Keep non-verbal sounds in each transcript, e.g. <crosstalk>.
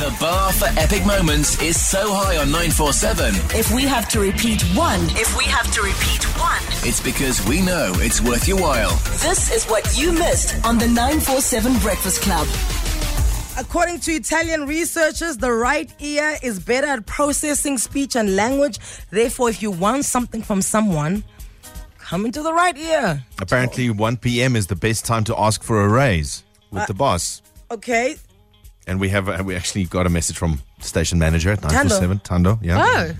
The bar for epic moments is so high on 947. If we have to repeat one, if we have to repeat one, It's because we know it's worth your while. this is what you missed on the 947 Breakfast Club. According to Italian researchers, the right ear is better at processing speech and language. Therefore, if you want something from someone, come into the right ear. Apparently, 1 p.m. is the best time to ask for a raise with Uh, the boss. Okay. And we have uh, we actually got a message from station manager at 947, Thando. Yeah. Oh.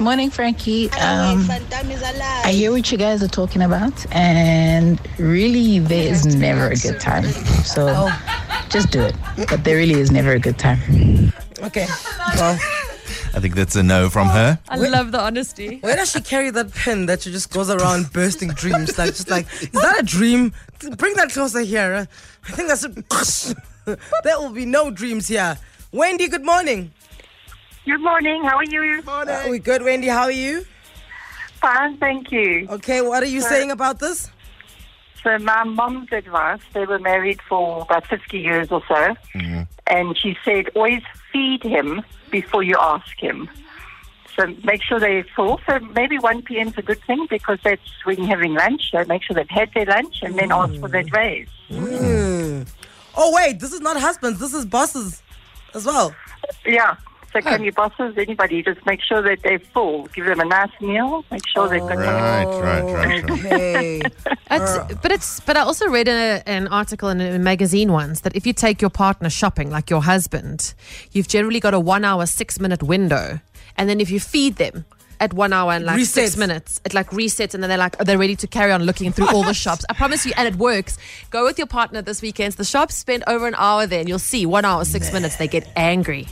Morning, Frankie. Um, I hear what you guys are talking about, and really, there is never a good time. So just do it. But there really is never a good time. Okay. Well, I think that's a no from her. I love the honesty. where does she carry that pen that she just goes around <laughs> bursting dreams? Like, just like, is that a dream? Bring that closer here. I think that's a. <laughs> there will be no dreams here. Wendy, good morning. Good morning. How are you? Uh, we good, Wendy? How are you? Fine, thank you. Okay, what are you saying about this? So my mom's advice, they were married for about 50 years or so, and she said always feed him before you ask him. So make sure they're full. So maybe 1 p.m. is a good thing because that's when you're having lunch. So make sure they've had their lunch and then ask for that raise. Hmm. Oh, wait, this is not husbands, this is bosses as well. Yeah. So can your bosses, anybody, just make sure that they're full. Give them a nice meal. Make sure they've got Right, right, right, right. Okay. <laughs> It's, but it's but I also read a, an article in a magazine once that if you take your partner shopping, like your husband, you've generally got a one hour six minute window, and then if you feed them at one hour and like six minutes, it like resets, and then they're like are they're ready to carry on looking through all the shops. I promise you, and it works. Go with your partner this weekend. to The shops spend over an hour there, and you'll see one hour six minutes they get angry.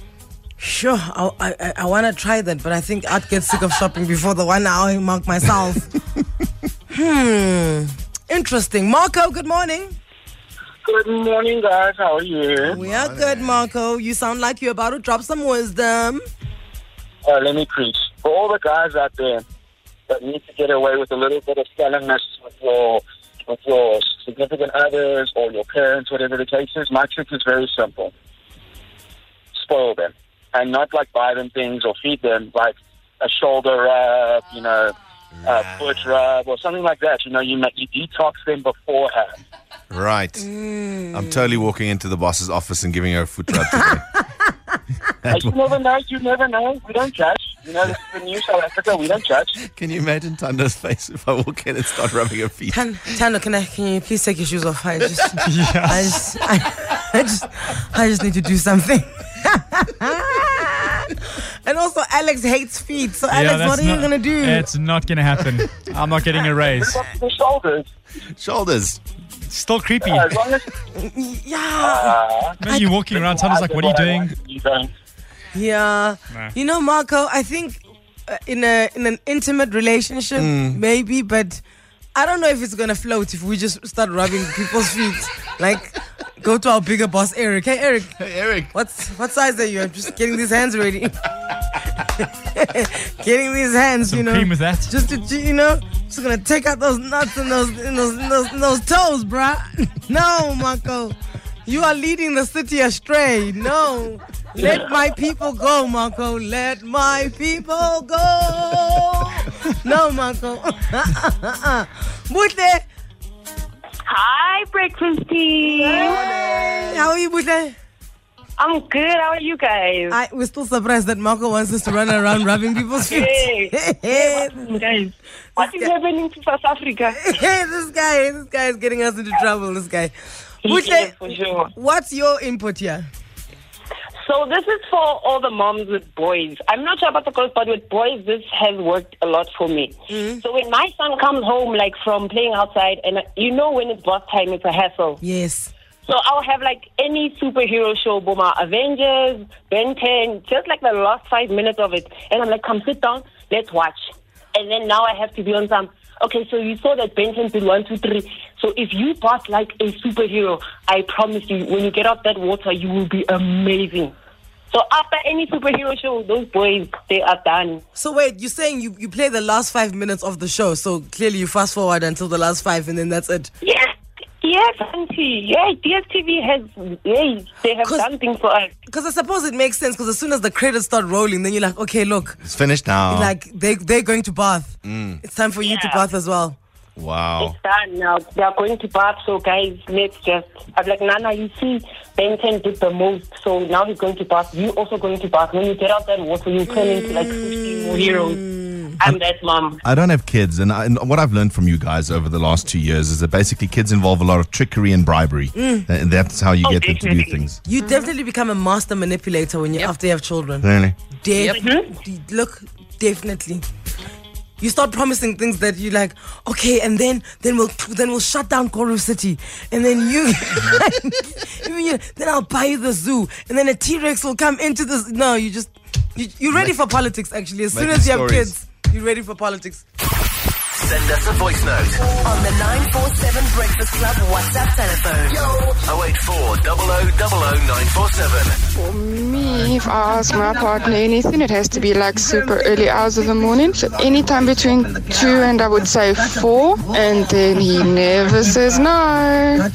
Sure, I, I, I want to try that, but I think I'd get sick of shopping before the one hour mark myself. <laughs> hmm. Interesting. Marco, good morning. Good morning, guys. How are you? We are good, Marco. You sound like you're about to drop some wisdom. Uh, let me preach. For all the guys out there that need to get away with a little bit of stellarness with your with your significant others or your parents, whatever the case is, my trick is very simple. Spoil them. And not like buy them things or feed them like a shoulder rub, you know, a foot rub or something like that. You know, you make, you detox them beforehand. Right. I'm totally walking into the boss's office and giving her a foot rub today. <laughs> Uh, you never know. You never know. We don't judge. You know, this is the new South Africa. We don't judge. Can you imagine Thando's face if I walk in and start rubbing her feet? Tan, Thando, can I? Can you please take your shoes off? I just, <laughs> I just, I, I just, I just need to do something. <laughs> and also, Alex hates feet. So, Alex, what are you gonna do? It's not gonna happen. I'm not getting a raise. <laughs> Shoulders. Shoulders. Still creepy. As long as <laughs> yeah, Imagine you walking around, someone's like, "What are you doing?" You don't. yeah. Nah. You know, Marco, I think uh, in a in an intimate relationship, maybe, but I don't know if it's gonna float if we just start rubbing people's feet. Like, go to our bigger boss, Eric. Hey, Eric. Hey, Eric. What's what size are you? I'm just getting these hands ready. <laughs> <laughs> getting these hands, Some you know. cream with that. Just to, you know, just gonna take out those nuts and those and those, and those, and those toes, bruh. <laughs> No, Marco. You are leading the city astray. No. Let my people go, Marco. Let my people go. No, Marco. <laughs> Bute. Hi, breakfast team. How are you, Bute? I'm good. How are you guys? I, we're still surprised that Marco wants us to run around rubbing people's feet. Hey. hey, guys, what is <laughs> guy- happening to South Africa? hey, <laughs> this guy, this guy is getting us into trouble. This guy. Yeah, Bute, for sure. what's your input here? So this is for all the moms with boys. I'm not sure about the girls, but with boys, this has worked a lot for me. So when my son comes home, like from playing outside, and uh, you know when it's bath time, it's a hassle. Yes. So I'll have like any superhero show, Boma Avengers, Ben 10, just like the last five minutes of it. And I'm like, come sit down, let's watch. And then now I have to be on some, okay, so you saw that Ben 10 did one, two, three. So if you pass like a superhero, I promise you, when you get out that water, you will be amazing. So after any superhero show, those boys, they are done. So wait, you're saying you, you play the last five minutes of the show, so clearly you fast forward until the last five and then that's it. Yeah. Yes, auntie. Yeah, DSTV has, yeah, they have 'Cause- done things for us. Because I suppose it makes sense. Because as soon as the credits start rolling, then you're like, okay, look, It's finished now. like they they're going to bath. Mm. It's time for you to Yeah. bath as well. wow. It's done now. They are going to bath, so guys, let's just. I'm like, Nana, you see, Ben 10 did the most, so now he's going to bath. You also going to bath. When you get out that water, you turn into like 15 more heroes. I'm that mom. I don't have kids, and, I, and what I've learned from you guys over the last two years is that basically kids involve a lot of trickery and bribery. Mm. And that's how you Oh, get them to do things. You definitely become a master manipulator when you after you have children. Really? Def- mm-hmm. d- Look, definitely. You start promising things that you like. Okay, and then then we'll then we'll shut down Koru City, and then you, <laughs> you- then I'll buy you the zoo, and then a T Rex will come into this. No, you just you, you're ready for politics. Actually, as soon as you have kids, you're ready for politics. Send us a voice note. On the 947 Breakfast Club WhatsApp telephone. 084 00 947. For me, if I ask my partner anything, it has to be like super early hours of the morning. So anytime between two and I would say four, and then he never says no.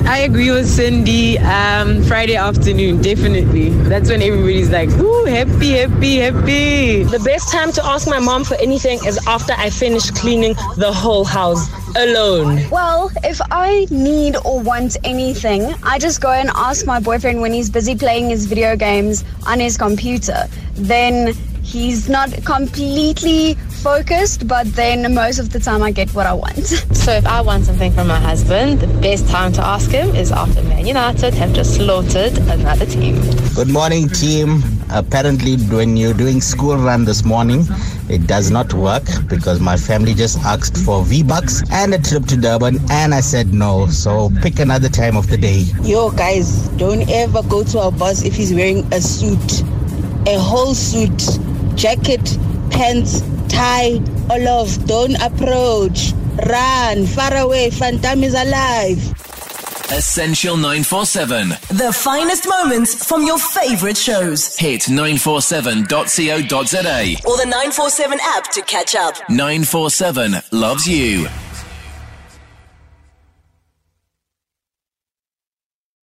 I agree with Cindy. Um, Friday afternoon, definitely. That's when everybody's like, ooh, happy, happy, happy. The best time to ask my mom for anything is after I finish cleaning the whole house alone. Well, if I need or want anything, I just go and ask my boyfriend when he's busy playing his video games on his computer. Then he's not completely focused, but then most of the time I get what I want. <laughs> So if I want something from my husband, the best time to ask him is after Man United have just slaughtered another team. Good morning, team. Apparently, when you're doing school run this morning, it does not work because my family just asked for V Bucks and a trip to Durban, and I said no. So pick another time of the day. Yo, guys, don't ever go to our boss if he's wearing a suit. A whole suit, jacket, pants, tie, all of. Don't approach. Run, far away. Phantom is alive. Essential 947. The finest moments from your favorite shows. Hit 947.co.za. Or the 947 app to catch up. 947 loves you.